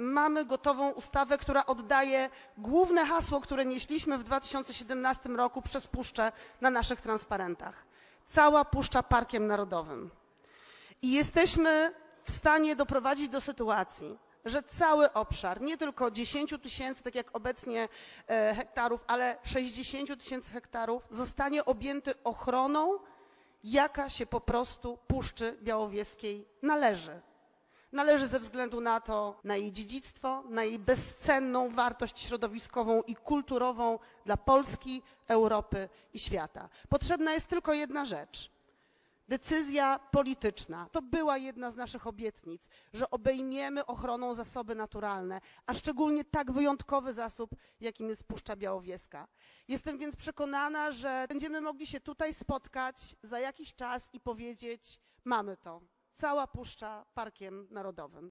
mamy gotową ustawę, która oddaje główne hasło, które nieśliśmy w 2017 roku przez puszczę na naszych transparentach. Cała puszcza parkiem narodowym. I jesteśmy w stanie doprowadzić do sytuacji, że cały obszar, nie tylko 10 tysięcy, tak jak obecnie e, hektarów, ale 60 tysięcy hektarów, zostanie objęty ochroną, jaka się po prostu Puszczy Białowieskiej należy. Należy ze względu na to, na jej dziedzictwo, na jej bezcenną wartość środowiskową i kulturową dla Polski, Europy i świata. Potrzebna jest tylko jedna rzecz. Decyzja polityczna. To była jedna z naszych obietnic, że obejmiemy ochroną zasoby naturalne, a szczególnie tak wyjątkowy zasób, jakim jest Puszcza Białowieska. Jestem więc przekonana, że będziemy mogli się tutaj spotkać za jakiś czas i powiedzieć: mamy to. Cała Puszcza Parkiem Narodowym.